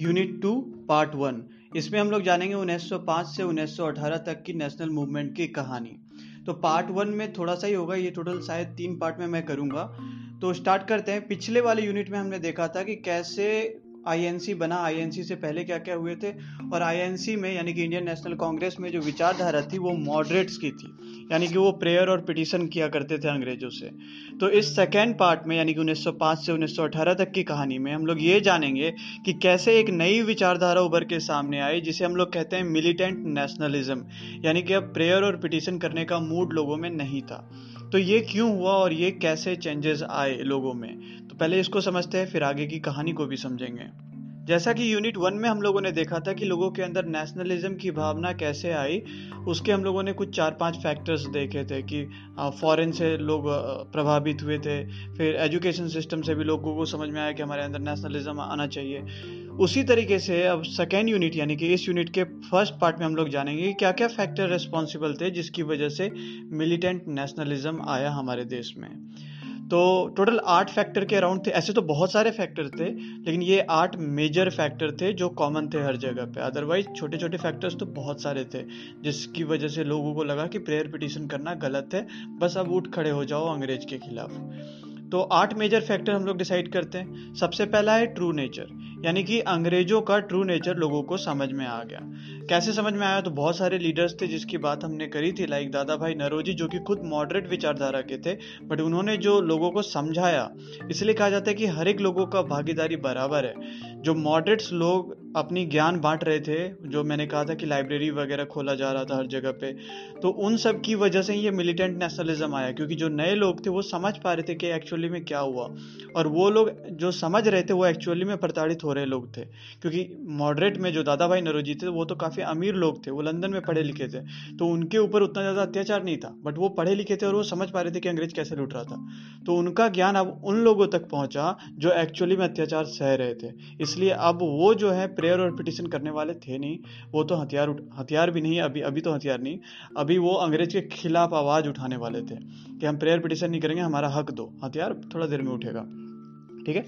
Unit two part one इसमें हम लोग जानेंगे 1905 से 1918 तक की नेशनल मूवमेंट की कहानी। तो पार्ट वन में थोड़ा सा ही होगा, ये टोटल शायद तीन पार्ट में मैं करूँगा। तो स्टार्ट करते हैं। पिछले वाले यूनिट में हमने देखा था कि कैसे आईएनसी बना। आईएनसी से पहले क्या क्या हुए थे? और आईएनसी में, यानी कि इंडियन नेशनल कांग्रेस में जो विचारधारा थी, वो मॉडरेट्स की थी। यानी कि वो प्रेयर और पिटिशन किया करते थे अंग्रेज़ों से। तो इस सेकेंड पार्ट में, यानी कि 1905 से 1918 तक की कहानी में, हम लोग ये जानेंगे कि कैसे एक नई विचारधारा उभर के सामने आई, जिसे हम लोग कहते हैं मिलिटेंट नेशनलिज्म यानी कि अब प्रेयर और पिटिशन करने का मूड लोगों में नहीं था। तो ये क्यों हुआ और ये कैसे चेंजेस आए लोगों में? तो पहले इसको समझते हैं, फिर आगे की कहानी को भी समझेंगे। जैसा कि यूनिट वन में हम लोगों ने देखा था कि लोगों के अंदर नेशनलिज्म की भावना कैसे आई, उसके हम लोगों ने कुछ चार पाँच फैक्टर्स देखे थे कि फॉरेन से लोग प्रभावित हुए थे, फिर एजुकेशन सिस्टम से भी लोगों को समझ में आया कि हमारे अंदर नेशनलिज्म आना चाहिए। उसी तरीके से अब सेकेंड यूनिट यानी कि इस यूनिट के फ़र्स्ट पार्ट में हम लोग जानेंगे कि क्या क्या फैक्टर रिस्पॉन्सिबल थे जिसकी वजह से मिलिटेंट नेशनलिज्म आया हमारे देश में। तो टोटल आठ फैक्टर के अराउंड थे। ऐसे तो बहुत सारे फैक्टर थे, लेकिन ये आठ मेजर फैक्टर थे जो कॉमन थे हर जगह पे। अदरवाइज़ छोटे छोटे फैक्टर्स तो बहुत सारे थे, जिसकी वजह से लोगों को लगा कि प्रेयर पिटिशन करना गलत है, बस अब उठ खड़े हो जाओ अंग्रेज़ के खिलाफ। तो आठ मेजर फैक्टर हम लोग डिसाइड करते हैं। सबसे पहला है ट्रू नेचर यानी कि अंग्रेज़ों का ट्रू नेचर लोगों को समझ में आ गया। कैसे समझ में आया? तो बहुत सारे लीडर्स थे जिसकी बात हमने करी थी लाइक दादा भाई नरोजी, जो कि खुद मॉडरेट विचारधारा के थे बट उन्होंने जो लोगों को समझाया, इसलिए कहा जाता है कि हर एक लोगों का भागीदारी बराबर है। जो मॉडरेट्स लोग अपनी ज्ञान बांट रहे थे, जो मैंने कहा था कि लाइब्रेरी वगैरह खोला जा रहा था हर जगह पे तो उन सब की वजह से ये मिलिटेंट नेशनलिज्म आया, क्योंकि जो नए लोग थे, वो समझ पा रहे थे कि एक्चुअली में क्या हुआ। और वो लोग जो समझ रहे थे, वो एक्चुअली में प्रताड़ित रहे लोग थे। क्योंकि मॉडरेट में जो दादा भाई नरोजी थे, वो तो काफ़ी अमीर लोग थे, वो लंदन में पढ़े लिखे थे। तो उनके ऊपर उतना ज़्यादा अत्याचार नहीं था बट वो पढ़े लिखे थे और वो समझ पा रहे थे कि अंग्रेज़ कैसे लूट रहा था। तो उनका ज्ञान अब उन लोगों तक पहुँचा जो एक्चुअली में अत्याचार सह रहे थे। इसलिए अब वो जो है प्रेयर और पिटिशन करने वाले थे नहीं, वो तो हथियार हथियार भी नहीं, अभी अभी तो हथियार नहीं, अभी वो अंग्रेज़ के खिलाफ आवाज़ उठाने वाले थे कि हम प्रेयर पिटिशन नहीं करेंगे, हमारा हक दो। हथियार थोड़ा देर में उठेगा, ठीक है?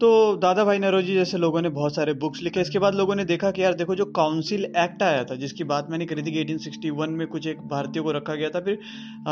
तो दादा भाई नरोजी जैसे लोगों ने बहुत सारे बुक्स लिखे। इसके बाद लोगों ने देखा कि यार देखो, जो काउंसिल एक्ट आया था, जिसकी बात मैंने करी थी कि 1861 में कुछ एक भारतीयों को रखा गया था, फिर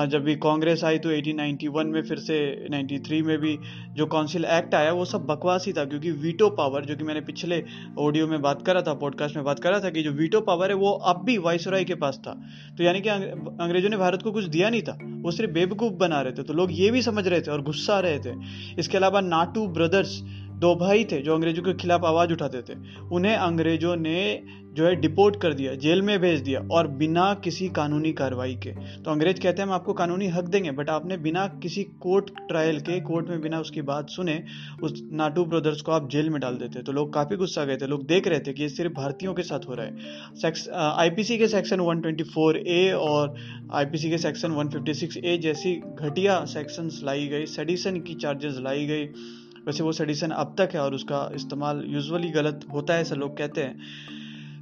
जब भी कांग्रेस आई तो 1891 में फिर से 93 में भी जो काउंसिल एक्ट आया, वो सब बकवास ही था, क्योंकि वीटो पावर जो कि मैंने पिछले ऑडियो में बात करा था पॉडकास्ट में बात करा था कि जो वीटो पावर है, वो अब भी वायसराय के पास था। तो यानी कि अंग्रेज़ों ने भारत को कुछ दिया नहीं था, वो सिर्फ़ बेवकूफ़ बना रहे थे। तो लोग ये भी समझ रहे थे और गुस्सा रहे थे। इसके अलावा नाटू ब्रदर्स दो भाई थे जो अंग्रेज़ों के खिलाफ आवाज़ उठाते थे। उन्हें अंग्रेज़ों ने जो है डिपोर्ट कर दिया, जेल में भेज दिया और बिना किसी कानूनी कार्रवाई के। तो अंग्रेज़ कहते हैं, हम आपको कानूनी हक देंगे बट आपने बिना किसी कोर्ट ट्रायल के कोर्ट में बिना उसकी बात सुने, उस नाटू ब्रदर्स को आप जेल में डाल देते। तो लोग काफ़ी गुस्सा गए थे, लोग देख रहे थे कि ये सिर्फ़ भारतीयों के साथ हो रहा है। सेक्स आईपीसी के सेक्शन 124 ए और आईपीसी के सेक्शन 156 ए जैसी घटिया सेक्शंस लाई गई सेडिसन की चार्जेस लाई गई। वैसे वो सेडिसन अब तक है और उसका इस्तेमाल यूजुअली गलत होता है, ऐसा लोग कहते हैं।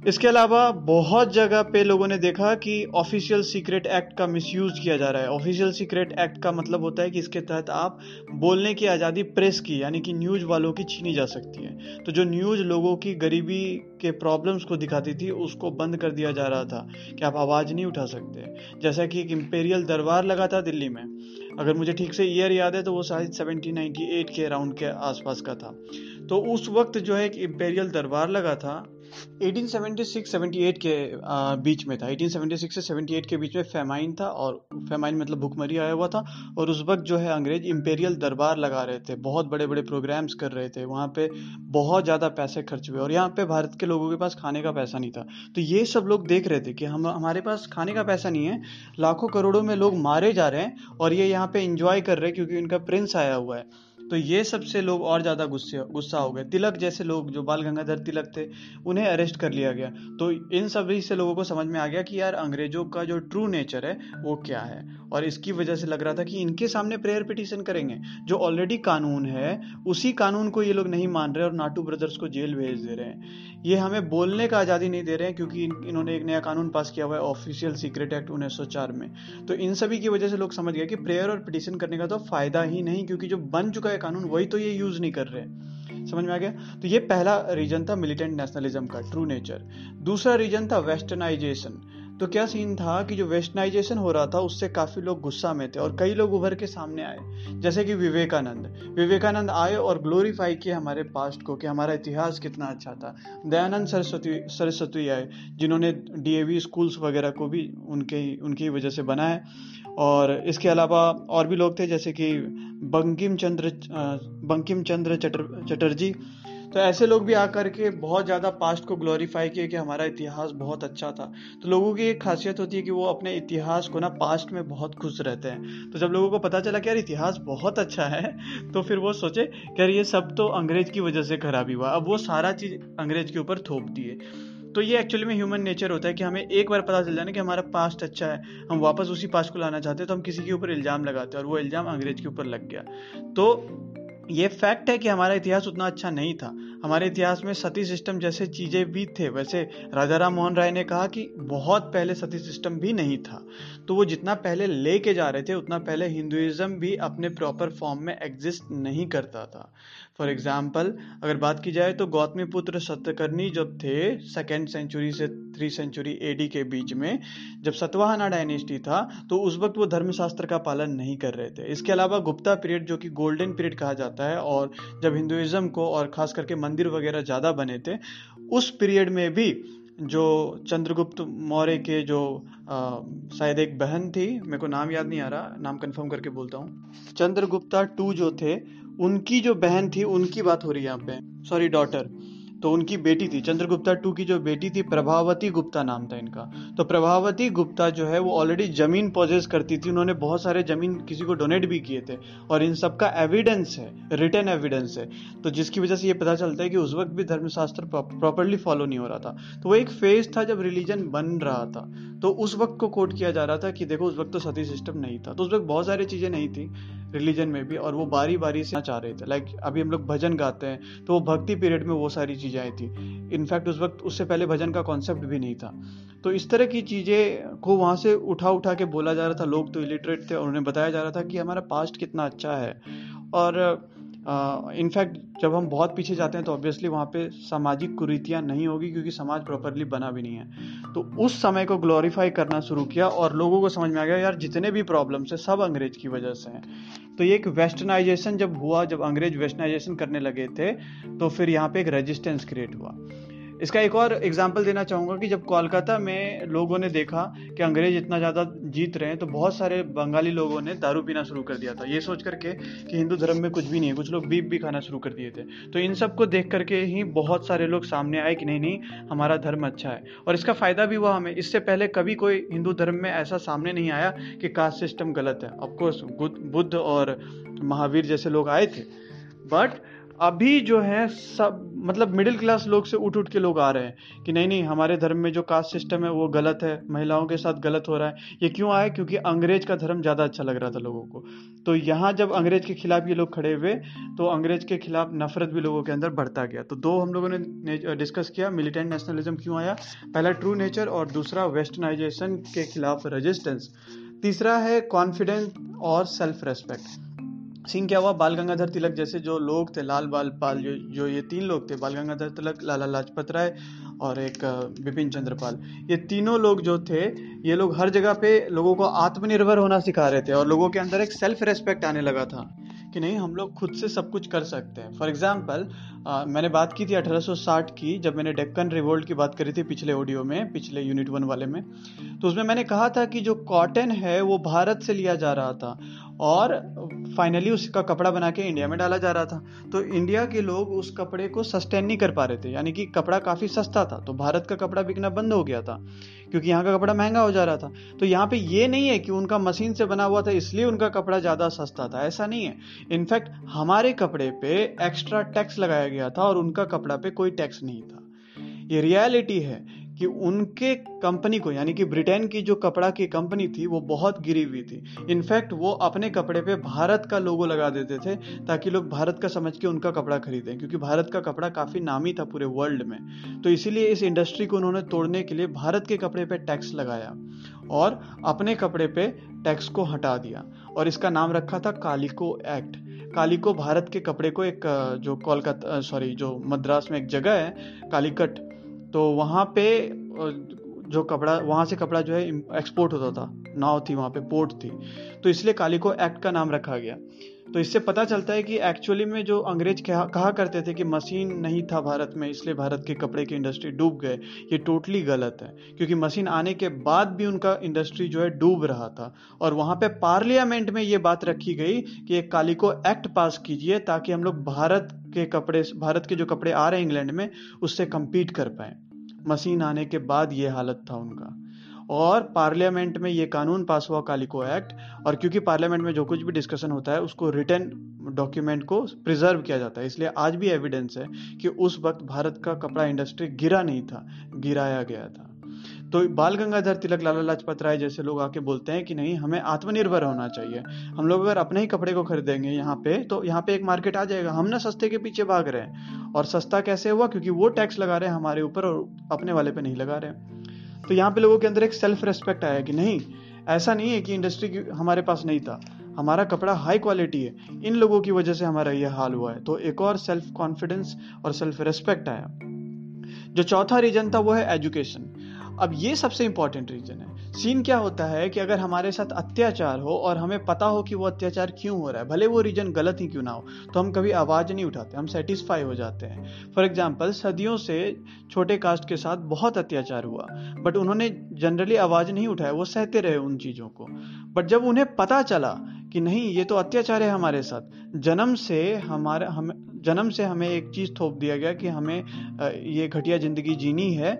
इसके अलावा बहुत जगह पे लोगों ने देखा कि ऑफिशियल सीक्रेट एक्ट का मिसयूज किया जा रहा है। ऑफिशियल सीक्रेट एक्ट का मतलब होता है कि इसके तहत आप बोलने की आज़ादी प्रेस की, यानी कि न्यूज़ वालों की छीनी जा सकती है। तो जो न्यूज़ लोगों की गरीबी के प्रॉब्लम्स को दिखाती थी, उसको बंद कर दिया जा रहा था कि आप आवाज़ नहीं उठा सकते। जैसा कि एक इम्पेरियल दरबार लगा था दिल्ली में। अगर मुझे ठीक से ईयर याद है तो वो शायद 1798 के अराउंड के आसपास का था। तो उस वक्त जो है एक इम्पेरियल दरबार लगा था 1876-78 के बीच में था। 1876 से 78 के बीच में फेमाइन था और फेमाइन मतलब भुखमरी आया हुआ था और उस वक्त जो है अंग्रेज़ इम्पेरियल दरबार लगा रहे थे। बहुत बड़े बड़े प्रोग्राम्स कर रहे थे। वहाँ पे बहुत ज़्यादा पैसे खर्च हुए और यहाँ पे भारत के लोगों के पास खाने का पैसा नहीं था। तो ये सब लोग देख रहे थे कि हम, हमारे पास खाने का पैसा नहीं है। लाखों करोड़ों में लोग मारे जा रहे हैं और ये यहाँ पे इंजॉय कर रहे हैं क्योंकि इनका प्रिंस आया हुआ है। तो ये सबसे लोग और ज़्यादा गुस्से, गुस्सा हो गए। तिलक जैसे लोग, जो बाल गंगाधर तिलक थे, उन्हें अरेस्ट कर लिया गया। तो इन सभी से लोगों को समझ में आ गया कि यार, अंग्रेज़ों का जो ट्रू नेचर है, वो क्या है? और इसकी वजह से लग रहा था कि इनके सामने प्रेयर पिटिशन करेंगे। जो ऑलरेडी कानून है, उसी कानून को ये लोग नहीं मान रहे और नाटू ब्रदर्स को जेल भेज दे रहे हैं। ये हमें बोलने का आज़ादी नहीं दे रहे हैं, क्योंकि इन्होंने एक नया कानून पास किया हुआ है ऑफिशियल सीक्रेट एक्ट 1904 में। तो इन सभी की वजह से लोग समझ गए कि प्रेयर और पिटिशन करने का तो फ़ायदा ही नहीं, क्योंकि जो बन चुका है कानून, वही तो ये यूज़ नहीं कर रहे समझ में आ गया? तो ये पहला रीजन था मिलिटेंट नेशनलिज्म का ट्रू नेचर दूसरा रीजन था वेस्टर्नाइजेशन तो क्या सीन था कि जो वेस्टर्नाइजेशन हो रहा था, उससे काफ़ी लोग गुस्सा में थे और कई लोग उभर के सामने आए। जैसे कि विवेकानंद। विवेकानंद आए और ग्लोरीफाई किए हमारे पास्ट को कि हमारा इतिहास कितना अच्छा था। दयानंद सरस्वती सरस्वती आए, जिन्होंने डीएवी स्कूल्स वगैरह को भी उनके उनकी वजह से बनाया। और इसके अलावा और भी लोग थे, जैसे कि बंकिम चंद्र बंकिम चंद्र चटर, चटर्जी। तो ऐसे लोग भी आकर के बहुत ज़्यादा पास्ट को ग्लोरीफाई किए कि हमारा इतिहास बहुत अच्छा था। तो लोगों की एक खासियत होती है कि वो अपने इतिहास को ना पास्ट में बहुत खुश रहते हैं। तो जब लोगों को पता चला कि यार इतिहास बहुत अच्छा है तो फिर वो सोचे कि यार ये सब तो अंग्रेज़ की वजह से खराबी हुआ। अब वो सारा चीज़ अंग्रेज़ के ऊपर थोप दिए तो ये एक्चुअली में ह्यूमन नेचर होता है कि हमें एक बार पता चल जाए ना कि हमारा पास्ट अच्छा है, हम वापस उसी पास्ट को लाना चाहते हैं तो हम किसी के ऊपर इल्ज़ाम लगाते हैं और वो इल्ज़ाम अंग्रेज़ के ऊपर लग गया। तो ये फैक्ट है कि हमारा इतिहास उतना अच्छा नहीं था। हमारे इतिहास में सती सिस्टम जैसे चीज़ें भी थे। वैसे राजा राम मोहन राय ने कहा कि बहुत पहले सती सिस्टम भी नहीं था। तो वो जितना पहले लेके जा रहे थे, उतना पहले हिंदुइज्म भी अपने प्रॉपर फॉर्म में एग्जिस्ट नहीं करता था। फॉर एग्ज़ाम्पल अगर बात की जाए तो गौतमी पुत्र सत्यकर्णी जब थे सेकेंड सेंचुरी से थ्री सेंचुरी एडी के बीच में जब सतवाहना डायनेस्टी था तो उस वक्त वो धर्मशास्त्र का पालन नहीं कर रहे थे। इसके अलावा गुप्ता पीरियड जो कि गोल्डन पीरियड कहा जाता है और जब हिंदुइज्म को और खास करके मंदिर वगैरह ज़्यादा बने थे उस पीरियड में भी जो चंद्रगुप्त मौर्य के जो शायद एक बहन थी मेरे को नाम याद नहीं आ रहा नाम कंफर्म करके बोलता हूँ। चंद्रगुप्ता टू जो थे उनकी जो बहन थी, उनकी बात हो रही है यहाँ पे। सॉरी डॉटर तो उनकी बेटी थी, चंद्रगुप्ता टू की जो बेटी थी, प्रभावती गुप्ता नाम था इनका। तो प्रभावती गुप्ता जो है, वो ऑलरेडी ज़मीन पोजेस करती थी। उन्होंने बहुत सारे ज़मीन किसी को डोनेट भी किए थे। और इन सब का एविडेंस है रिटर्न एविडेंस है। तो जिसकी वजह से ये पता चलता है कि उस वक्त भी धर्मशास्त्र प्रॉपरली फॉलो नहीं हो रहा था। तो वो एक फ़ेज़ था जब रिलीजन बन रहा था। तो उस वक्त को कोट किया जा रहा था कि देखो, उस वक्त तो सती सिस्टम नहीं था। तो उस वक्त बहुत सारी चीज़ें नहीं थी। रिलीजन में भी और वो बारी बारी से चाह रहे थे। लाइक अभी हम लोग भजन गाते हैं तो वो भक्ति पीरियड में वो सारी चीज़ें आई थी। इनफैक्ट उस वक्त, उससे पहले भजन का कॉन्सेप्ट भी नहीं था। तो इस तरह की चीज़ें को वहाँ से उठा उठा के बोला जा रहा था, लोग तो इलिटरेट थे और उन्हें बताया जा रहा था कि हमारा पास्ट कितना अच्छा है। और इनफैक्ट जब हम बहुत पीछे जाते हैं तो ऑब्वियसली वहाँ पे सामाजिक कुरीतियाँ नहीं होगी, क्योंकि समाज प्रॉपरली बना भी नहीं है। तो उस समय को ग्लोरीफाई करना शुरू किया, और लोगों को समझ में आ गया, यार, जितने भी प्रॉब्लम्स हैं, सब अंग्रेज़ की वजह से हैं। तो ये एक वेस्टर्नाइजेशन जब हुआ, जब अंग्रेज़ वेस्टर्नाइजेशन करने लगे थे तो फिर यहाँ पे एक रेजिस्टेंस क्रिएट हुआ। इसका एक और एग्ज़ाम्पल देना चाहूँगा कि जब कोलकाता में लोगों ने देखा कि अंग्रेज़ इतना ज़्यादा जीत रहे हैं तो बहुत सारे बंगाली लोगों ने दारू पीना शुरू कर दिया था। ये सोच करके कि हिंदू धर्म में कुछ भी नहीं है, कुछ लोग बीप भी खाना शुरू कर दिए थे। तो इन सबको देख करके ही बहुत सारे लोग सामने आए कि नहीं नहीं, हमारा धर्म अच्छा है। और इसका फ़ायदा भी हुआ हमें। इससे पहले कभी कोई हिंदू धर्म में ऐसा सामने नहीं आया कि कास्ट सिस्टम गलत है। ऑफकोर्स बुद्ध और महावीर जैसे लोग आए थे। बट अभी जो है सब मतलब मिडिल क्लास लोग से उठ उठ के लोग आ रहे हैं कि नहीं नहीं, हमारे धर्म में जो कास्ट सिस्टम है, वो गलत है, महिलाओं के साथ गलत हो रहा है। ये क्यों आए क्योंकि अंग्रेज़ का धर्म ज़्यादा अच्छा लग रहा था लोगों को। तो यहाँ जब अंग्रेज़ के खिलाफ ये लोग खड़े हुए तो अंग्रेज़ के खिलाफ नफरत भी लोगों के अंदर बढ़ता गया। तो दो हम लोगों ने डिस्कस किया मिलिटेंट नेशनलिज्म क्यों आया? पहला ट्रू नेचर और दूसरा वेस्टर्नाइजेशन के खिलाफ रजिस्टेंस तीसरा है कॉन्फिडेंस और सेल्फ रेस्पेक्ट सीन क्या हुआ? बाल गंगाधर तिलक जैसे जो लोग थे, लाल बाल पाल, जो जो ये तीन लोग थे, बाल गंगाधर तिलक, लाला लाजपत राय और एक बिपिन चंद्रपाल ये तीनों लोग जो थे, ये लोग हर जगह पे लोगों को आत्मनिर्भर होना सिखा रहे थे और लोगों के अंदर एक सेल्फ रेस्पेक्ट आने लगा था कि नहीं, हम लोग खुद से सब कुछ कर सकते हैं। फॉर एग्ज़ाम्पल मैंने बात की थी 1860 की, जब मैंने डेक्कन रिवोल्ट की बात करी थी पिछले ऑडियो में, पिछले यूनिट वन वाले में। तो उसमें मैंने कहा था कि जो कॉटन है, वो भारत से लिया जा रहा था। और फाइनली उसका कपड़ा बना के इंडिया में डाला जा रहा था। तो इंडिया के लोग उस कपड़े को सस्टेन नहीं कर पा रहे थे। यानी कि कपड़ा काफ़ी सस्ता था। तो भारत का कपड़ा बिकना बंद हो गया था, क्योंकि यहाँ का कपड़ा महँगा हो जा रहा था। तो यहाँ पे ये नहीं है कि उनका मशीन से बना हुआ था, इसलिए उनका कपड़ा ज़्यादा सस्ता था। ऐसा नहीं है। इनफैक्ट हमारे कपड़े पे एक्स्ट्रा टैक्स लगाया गया था और उनका कपड़ा पे कोई टैक्स नहीं था। ये रियलिटी है कि उनके कंपनी को, यानी कि ब्रिटेन की जो कपड़ा की कंपनी थी, वो बहुत गिरी हुई थी। इनफैक्ट वो अपने कपड़े पे भारत का लोगो लगा देते थे, ताकि लोग भारत का समझ के उनका कपड़ा खरीदें, क्योंकि भारत का कपड़ा काफ़ी नामी था पूरे वर्ल्ड में। तो इसीलिए इस इंडस्ट्री को उन्होंने तोड़ने के लिए भारत के कपड़े पे टैक्स लगाया और अपने कपड़े पे टैक्स को हटा दिया। और इसका नाम रखा था कालिको एक्ट कालिको भारत के कपड़े को एक, जो कोलकाता सॉरी जो मद्रास में एक जगह है कालीकट तो वहाँ पे जो कपड़ा वहाँ से कपड़ा जो है एक्सपोर्ट होता था। नाव थी वहाँ पे पोर्ट थी। तो इसलिए कालिको एक्ट का नाम रखा गया। तो इससे पता चलता है कि एक्चुअली में जो अंग्रेज़ कहा, कहा करते थे कि मशीन नहीं था भारत में इसलिए भारत के कपड़े की इंडस्ट्री डूब गए। ये टोटली गलत है क्योंकि मशीन आने के बाद भी उनका इंडस्ट्री जो है डूब रहा था। और वहाँ पे पार्लियामेंट में ये बात रखी गई कि एक कालिको एक्ट पास कीजिए ताकि हम लोग भारत के कपड़े भारत के जो कपड़े आ रहे हैं इंग्लैंड में उससे कम्पीट कर पाए। मशीन आने के बाद ये हालत था उनका। और पार्लियामेंट में ये कानून पास हुआ कालिको एक्ट, और क्योंकि पार्लियामेंट में जो कुछ भी डिस्कशन होता है, उसको रिटर्न डॉक्यूमेंट को प्रिजर्व किया जाता है। इसलिए आज भी एविडेंस है कि उस वक्त भारत का कपड़ा इंडस्ट्री गिरा नहीं था, गिराया गया था। तो बाल गंगाधर तिलक लाला लाजपत राय जैसे लोग आके बोलते हैं कि नहीं, हमें आत्मनिर्भर होना चाहिए। हम लोग अगर अपने ही कपड़े को खरीदेंगे यहाँ पे तो यहाँ पे एक मार्केट आ जाएगा। हम ना सस्ते के पीछे भाग रहे हैं। और सस्ता कैसे हुआ? क्योंकि वो टैक्स लगा रहे हैं हमारे ऊपर और अपने वाले पे नहीं लगा रहे तो यहाँ पे लोगों के अंदर एक सेल्फ रेस्पेक्ट आया कि नहीं, ऐसा नहीं है कि इंडस्ट्री हमारे पास नहीं था। हमारा कपड़ा हाई क्वालिटी है। इन लोगों की वजह से हमारा यह हाल हुआ है। तो एक और सेल्फ कॉन्फिडेंस और सेल्फ रेस्पेक्ट आया। जो चौथा रीजन था वो है एजुकेशन अब ये सबसे इंपॉर्टेंट रीजन है। सीन क्या होता है कि अगर हमारे साथ अत्याचार हो और हमें पता हो कि वो अत्याचार क्यों हो रहा है, भले वो रीजन गलत ही क्यों ना हो तो हम कभी आवाज़ नहीं उठाते, हम सेटिस्फाई हो जाते हैं। फॉर एग्ज़ाम्पल सदियों से छोटे कास्ट के साथ बहुत अत्याचार हुआ बट उन्होंने जनरली आवाज़ नहीं उठाया, वो सहते रहे उन चीज़ों को। बट जब उन्हें पता चला कि नहीं, ये तो अत्याचार है हमारे साथ, जन्म से हमारे, हम, जन्म से हमें एक चीज़ थोप दिया गया कि हमें ये घटिया ज़िंदगी जीनी है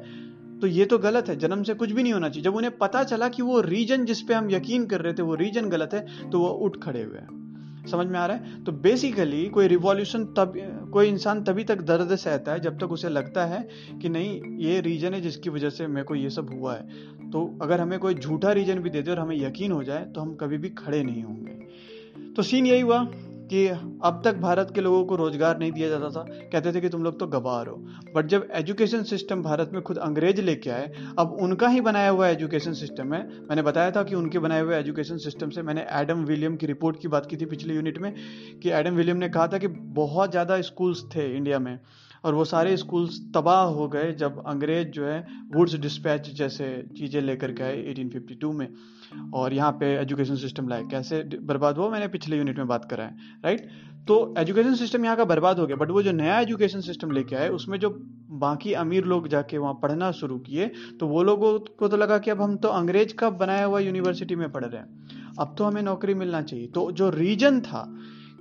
तो ये तो गलत है, जन्म से कुछ भी नहीं होना चाहिए। जब उन्हें पता चला कि वो रीजन जिस पे हम यकीन कर रहे थे, वो रीजन गलत है तो वो उठ खड़े हुए हैं। समझ में आ रहा है? तो बेसिकली कोई रिवॉल्यूशन तब, कोई इंसान तभी तक दर्द सहता है जब तक उसे लगता है कि नहीं, ये रीजन है जिसकी वजह से मेरे को ये सब हुआ है। तो अगर हमें कोई झूठा रीजन भी दे दे और हमें यकीन हो जाए तो हम कभी भी खड़े नहीं होंगे। तो सीन यही हुआ। कि अब तक भारत के लोगों को रोज़गार नहीं दिया जाता था। कहते थे कि तुम लोग तो गवार हो। बट जब एजुकेशन सिस्टम भारत में खुद अंग्रेज़ लेके आए, अब उनका ही बनाया हुआ एजुकेशन सिस्टम है। मैंने बताया था कि उनके बनाए हुए एजुकेशन सिस्टम से मैंने एडम विलियम की रिपोर्ट की बात की थी पिछले यूनिट में, कि एडम विलियम ने कहा था कि बहुत ज़्यादा स्कूल्स थे इंडिया में, और वो सारे स्कूल्स तबाह हो गए जब अंग्रेज़ जो है वुड्स डिस्पैच जैसे चीज़ें लेकर के आए 1852 में। और यहाँ पे एजुकेशन सिस्टम लाए कैसे बर्बाद हुआ? मैंने पिछले यूनिट में बात करा है राइट तो एजुकेशन सिस्टम यहाँ का बर्बाद हो गया बट वो जो नया एजुकेशन सिस्टम लेके आए, उसमें जो बाकी अमीर लोग जाके वहाँ पढ़ना शुरू किए तो वो लोगों को तो लगा कि अब हम तो अंग्रेज़ का बनाया हुआ यूनिवर्सिटी में पढ़ रहे हैं। अब तो हमें नौकरी मिलना चाहिए। तो जो रीजन था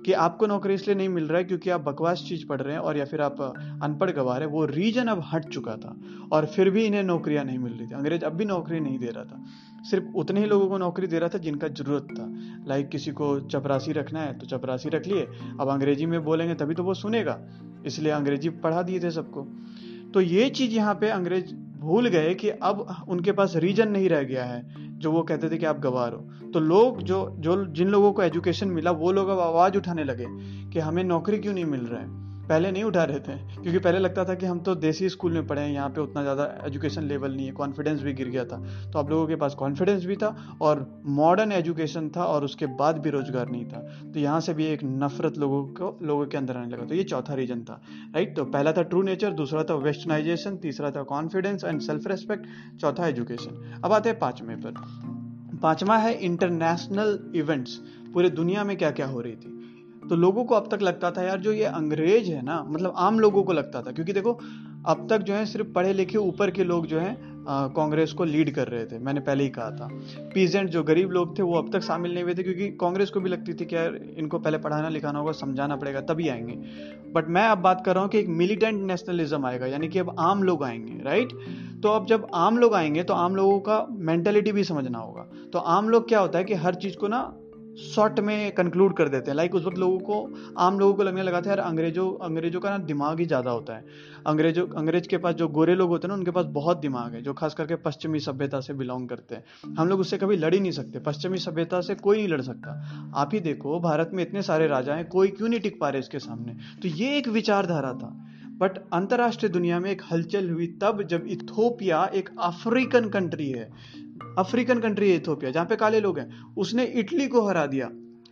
कि आपको नौकरी इसलिए नहीं मिल रहा है क्योंकि आप बकवास चीज़ पढ़ रहे हैं और या फिर आप अनपढ़ गवा रहे हैं, वो रीजन अब हट चुका था। और फिर भी इन्हें नौकरियाँ नहीं मिल रही थी। अंग्रेज़ अब भी नौकरी नहीं दे रहा था। सिर्फ़ उतने ही लोगों को नौकरी दे रहा था जिनका ज़रूरत था। लाइक किसी को चपरासी रखना है तो चपरासी रख लिए। अब अंग्रेज़ी में बोलेंगे तभी तो वो सुनेगा। इसलिए अंग्रेज़ी पढ़ा दिए थे सबको। तो ये चीज़ यहाँ पे अंग्रेज़ भूल गए कि अब उनके पास रीजन नहीं रह गया है, जो वो कहते थे कि आप गवार हो। तो लोग जो जो, जिन लोगों को एजुकेशन मिला, वो लोग अब आवाज़ उठाने लगे कि हमें नौकरी क्यों नहीं मिल रहा है? पहले नहीं उठा रहे थे, क्योंकि पहले लगता था कि हम तो देसी स्कूल में पढ़े हैं, यहाँ पे उतना ज़्यादा एजुकेशन लेवल नहीं है कॉन्फिडेंस भी गिर गया था। तो आप लोगों के पास कॉन्फिडेंस भी था और मॉडर्न एजुकेशन था और उसके बाद भी रोज़गार नहीं था। तो यहाँ से भी एक नफरत लोगों को, लोगों के अंदर आने लगा। तो ये चौथा रीजन था राइट तो पहला था ट्रू नेचर दूसरा था वेस्टर्नाइजेशन तीसरा था कॉन्फिडेंस एंड सेल्फ रेस्पेक्ट चौथा एजुकेशन अब आते हैं पाँचवें पर। पाँचवा है इंटरनेशनल इवेंट्स पूरे दुनिया में क्या क्या हो रही थी? तो लोगों को अब तक लगता था, यार, जो ये अंग्रेज़ है ना मतलब आम लोगों को लगता था, क्योंकि देखो, अब तक जो है सिर्फ़ पढ़े लिखे ऊपर के लोग जो हैं कांग्रेस को लीड कर रहे थे, मैंने पहले ही कहा था। पीजेंट जो गरीब लोग थे, वो अब तक शामिल नहीं हुए थे, क्योंकि कांग्रेस को भी लगती थी कि यार, इनको पहले पढ़ाना लिखाना होगा, समझाना पड़ेगा, तभी आएँगे। बट मैं अब बात कर रहा हूँ कि एक मिलिटेंट नेशनलिज्म आएगा, यानी कि अब आम लोग आएँगे, राइट? तो अब जब आम लोग आएँगे तो आम लोगों का मेंटेलिटी भी समझना होगा। तो आम लोग क्या होता है कि हर चीज़ को ना शॉर्ट में कंक्लूड कर देते हैं। लाइक उस वक्त लोगों को, आम लोगों को लगने लगा था, यार, अंग्रेज़ों अंग्रेज़ों का ना दिमाग ही ज़्यादा होता है। अंग्रेज़ों, अंग्रेज़ के पास जो गोरे लोग होते हैं ना, उनके पास बहुत दिमाग है, जो खास करके पश्चिमी सभ्यता से बिलोंग करते हैं। हम लोग उससे कभी लड़ ही नहीं सकते। पश्चिमी सभ्यता से कोई नहीं लड़ सकता। आप ही देखो, भारत में इतने सारे राजा हैं, कोई क्यों नहीं टिक पा रहे इसके सामने? तो ये एक विचारधारा था। बट अंतर्राष्ट्रीय दुनिया में एक हलचल हुई तब जब इथोपिया एक अफ्रीकन कंट्री है। अफ्रीकन कंट्री है इथोपिया, जहाँ पे काले लोग हैं, उसने इटली को हरा दिया।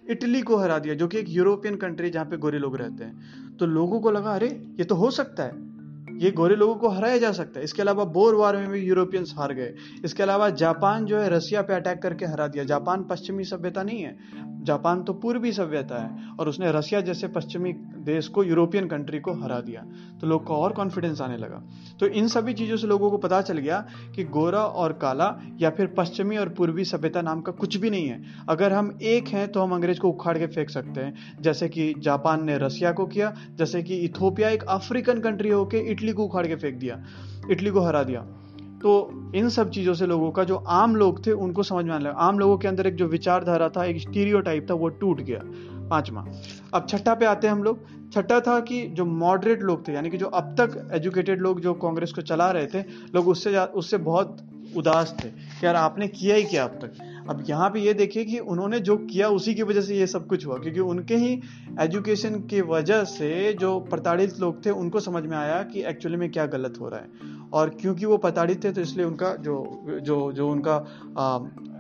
इटली को हरा दिया, जो कि एक यूरोपियन कंट्री जहाँ पे गोरे लोग रहते हैं। तो लोगों को लगा, अरे, ये तो हो सकता है। ये गोरे लोगों को हराया जा सकता है। इसके अलावा बोर वार में भी यूरोपियंस हार गए। इसके अलावा जापान जो है रशिया पे अटैक करके हरा दिया। जापान पश्चिमी सभ्यता नहीं है। जापान तो पूर्वी सभ्यता है और उसने रसिया जैसे पश्चिमी देश को, यूरोपियन कंट्री को हरा दिया। तो लोग को और कॉन्फिडेंस आने लगा। तो इन सभी चीज़ों से लोगों को पता चल गया कि गोरा और काला या फिर पश्चिमी और पूर्वी सभ्यता नाम का कुछ भी नहीं है। अगर हम एक हैं तो हम अंग्रेज़ को उखाड़ के फेंक सकते हैं। जैसे कि जापान ने रसिया को किया, जैसे कि इथोपिया एक अफ्रीकन कंट्री होकर इटली को उखाड़ के फेंक दिया, इटली को हरा दिया। तो इन सब चीज़ों से लोगों का जो आम लोग थे, उनको समझ में आने लगा। आम लोगों के अंदर एक जो विचारधारा था, एक स्टीरियो टाइप था, वो टूट गया पांचवा। अब छठा पे आते हैं हम लोग। छठा था कि जो मॉडरेट लोग थे, यानी कि जो अब तक एजुकेटेड लोग जो कांग्रेस को चला रहे थे, लोग उससे उससे बहुत उदास थे कि यार आपने किया ही क्या अब तक? अब यहाँ पे ये देखिए कि उन्होंने जो किया उसी की वजह से ये सब कुछ हुआ, क्योंकि उनके ही एजुकेशन की वजह से जो प्रताड़ित लोग थे, उनको समझ में आया कि एक्चुअली में क्या गलत हो रहा है। और क्योंकि वो प्रताड़ित थे तो इसलिए उनका जो जो जो उनका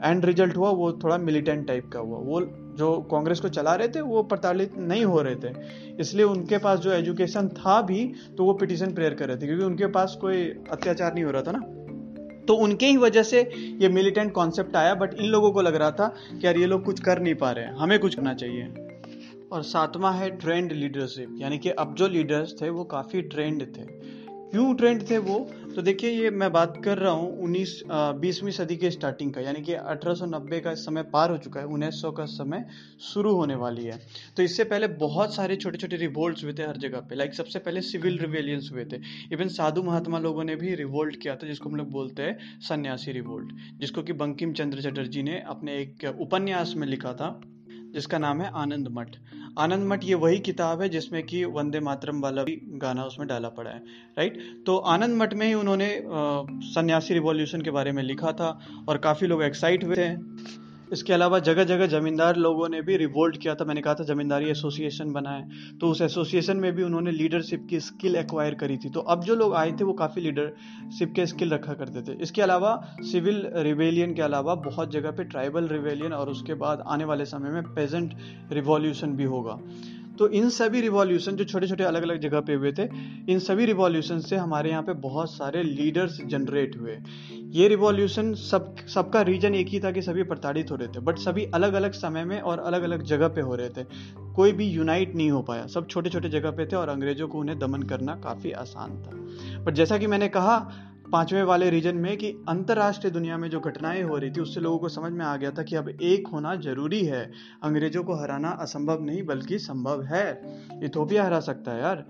एंड रिज़ल्ट हुआ, वो थोड़ा मिलिटेंट टाइप का हुआ। वो जो कांग्रेस को चला रहे थे, वो प्रताड़ित नहीं हो रहे थे। इसलिए उनके पास जो एजुकेशन था भी तो वो पिटिशन प्रेयर कर रहे थे, क्योंकि उनके पास कोई अत्याचार नहीं हो रहा था ना। तो उनके ही वजह से ये मिलिटेंट कॉन्सेप्ट आया बट इन लोगों को लग रहा था कि यार ये लोग कुछ कर नहीं पा रहे हैं। हमें कुछ करना चाहिए। और सातवां है ट्रेंड लीडरशिप यानी कि अब जो लीडर्स थे वो काफ़ी ट्रेंड थे। क्यों ट्रेंड थे वो? तो देखिए, ये मैं बात कर रहा हूँ उन्नीस बीसवीं सदी के स्टार्टिंग का, यानी कि 1890 का समय पार हो चुका है 1900 का समय शुरू होने वाली है। तो इससे पहले बहुत सारे छोटे छोटे रिवोल्ट हुए थे हर जगह पे लाइक सबसे पहले सिविल रिवेलियंस हुए थे। इवन साधु महात्मा लोगों ने भी रिवोल्ट किया था, जिसको हम लोग बोलते हैं सन्यासी रिवोल्ट जिसको कि बंकिम चंद्र चटर्जी ने अपने एक उपन्यास में लिखा था। जिसका नाम है आनंद मठ। आनंद मठ ये वही किताब है जिसमें कि वंदे मातरम वाला भी गाना उसमें डाला पड़ा है राइट तो आनंद मठ में ही उन्होंने सन्यासी रिवॉल्यूशन के बारे में लिखा था और काफ़ी लोग एक्साइट हुए थे। इसके अलावा जगह जगह जमींदार लोगों ने भी रिवोल्ट किया था। मैंने कहा था, जमींदारी एसोसिएशन बनाए। तो उस एसोसिएशन में भी उन्होंने लीडरशिप की स्किल एक्वायर करी थी। तो अब जो लोग आए थे, वो काफ़ी लीडरशिप के स्किल रखा करते थे। इसके अलावा सिविल रिवेलियन के अलावा बहुत जगह पर ट्राइबल रिवेलियन और उसके बाद आने वाले समय में पेजेंट रिवॉल्यूशन भी होगा। तो इन सभी रिवॉल्यूशन जो छोटे छोटे अलग अलग जगह पे हुए थे, इन सभी रिवॉल्यूशन से हमारे यहाँ पे बहुत सारे लीडर्स जनरेट हुए। ये रिवॉल्यूशन सब, सबका रीजन एक ही था कि सभी प्रताड़ित हो रहे थे बट सभी अलग अलग समय में और अलग अलग जगह पे हो रहे थे। कोई भी यूनाइट नहीं हो पाया। सब छोटे छोटे जगह पे थे और अंग्रेज़ों को उन्हें दमन करना काफ़ी आसान था। बट जैसा कि मैंने कहा पाँचवें वाले रीजन में कि अंतर्राष्ट्रीय दुनिया में जो घटनाएँ हो रही थी, उससे लोगों को समझ में आ गया था कि अब एक होना ज़रूरी है। अंग्रेज़ों को हराना असंभव नहीं, बल्कि संभव है। इथोपिया हरा सकता है यार।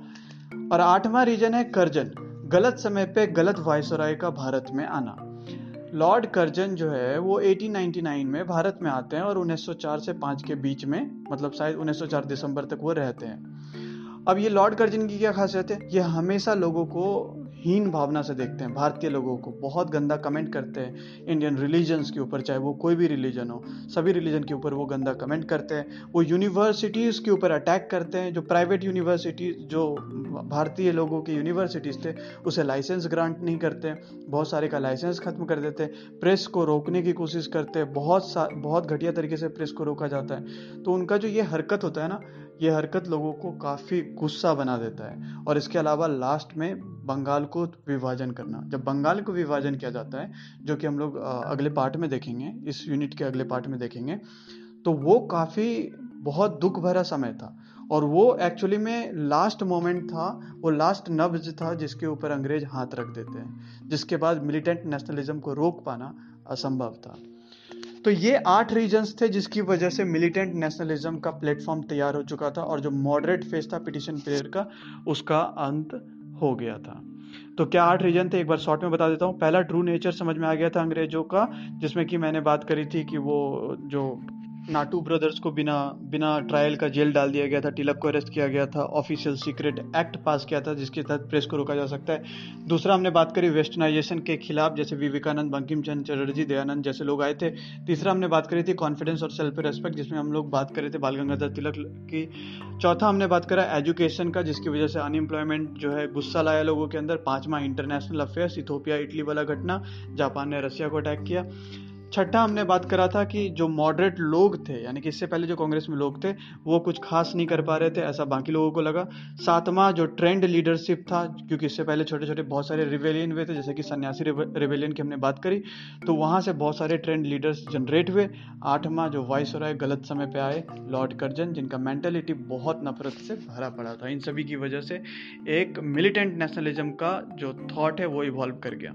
और आठवां रीजन है कर्जन। गलत समय पे गलत वायसराय का भारत में आना। लॉर्ड कर्जन जो है, वो 1899 में भारत में आते हैं और 1904 से 5 के बीच में मतलब शायद 1904 दिसंबर तक वो रहते हैं। अब ये लॉर्ड कर्जन की क्या खासियत है? ये हमेशा लोगों को हीन भावना से देखते हैं, भारतीय लोगों को। बहुत गंदा कमेंट करते हैं इंडियन रिलीजन्स के ऊपर, चाहे वो कोई भी रिलीजन हो। सभी रिलीजन के ऊपर वो गंदा कमेंट करते हैं। वो यूनिवर्सिटीज़ के ऊपर अटैक करते हैं, जो प्राइवेट यूनिवर्सिटीज जो भारतीय लोगों की यूनिवर्सिटीज़ थे, उसे लाइसेंस ग्रांट नहीं करते बहुत सारे का लाइसेंस खत्म कर देते प्रेस को रोकने की कोशिश करते बहुत सा, बहुत घटिया तरीके से प्रेस को रोका जाता है। तो उनका जो ये हरकत होता है ना ये हरकत लोगों को काफ़ी गुस्सा बना देता है। और इसके अलावा लास्ट में बंगाल को विभाजन करना। जब बंगाल को विभाजन किया जाता है, जो कि हम लोग अगले पार्ट में देखेंगे, इस यूनिट के अगले पार्ट में देखेंगे तो वो काफ़ी बहुत दुख भरा समय था। और वो एक्चुअली में लास्ट मोमेंट था, वो लास्ट नब्ज था जिसके ऊपर अंग्रेज़ हाथ रख देते हैं, जिसके बाद मिलिटेंट नेशनलिज्म को रोक पाना असंभव था। तो ये आठ रीजन थे जिसकी वजह से मिलिटेंट नेशनलिज्म का प्लेटफॉर्म तैयार हो चुका था और जो मॉडरेट फेस था पिटिशन पीरियड का, उसका अंत हो गया था। तो क्या आठ रीजन थे? एक बार शॉर्ट में बता देता हूँ। पहला ट्रू नेचर समझ में आ गया था अंग्रेज़ों का, जिसमें कि मैंने बात करी थी कि वो जो नाटू ब्रदर्स को बिना बिना ट्रायल का जेल डाल दिया गया था तिलक को अरेस्ट किया गया था ऑफिशियल सीक्रेट एक्ट पास किया था, जिसके तहत प्रेस को रोका जा सकता है। दूसरा हमने बात करी वेस्टर्नाइजेशन के खिलाफ, जैसे विवेकानंद बंकिम चंद्र चटर्जी, दयानंद जैसे लोग आए थे। तीसरा हमने बात करी थी कॉन्फिडेंस और सेल्फ रेस्पेक्ट जिसमें हम लोग बात करे थे बाल गंगाधर तिलक की। चौथा हमने बात करा एजुकेशन का, जिसकी वजह से अनएम्प्लॉयमेंट जो है गुस्सा लाया लोगों के अंदर। पांचवा इंटरनेशनल अफेयर्स इथोपिया इटली वाला घटना, जापान ने रशिया को अटैक किया। छठा हमने बात करा था कि जो मॉडरेट लोग थे, यानी कि इससे पहले जो कांग्रेस में लोग थे, वो कुछ खास नहीं कर पा रहे थे, ऐसा बाकी लोगों को लगा। सातवां जो ट्रेंड लीडरशिप था, क्योंकि इससे पहले छोटे छोटे बहुत सारे रिवेलियन हुए थे, जैसे कि सन्यासी रिवेलियन की हमने बात करी तो वहाँ से बहुत सारे ट्रेंड लीडर्स जनरेट हुए। आठवां जो वॉइस हो गलत समय पर आए लॉर्ड कर्जन जिनका मेंटेलिटी बहुत नफरत से भरा पड़ा था। इन सभी की वजह से एक मिलिटेंट नेशनलिज्म का जो थॉट है, वो इवॉल्व कर गया।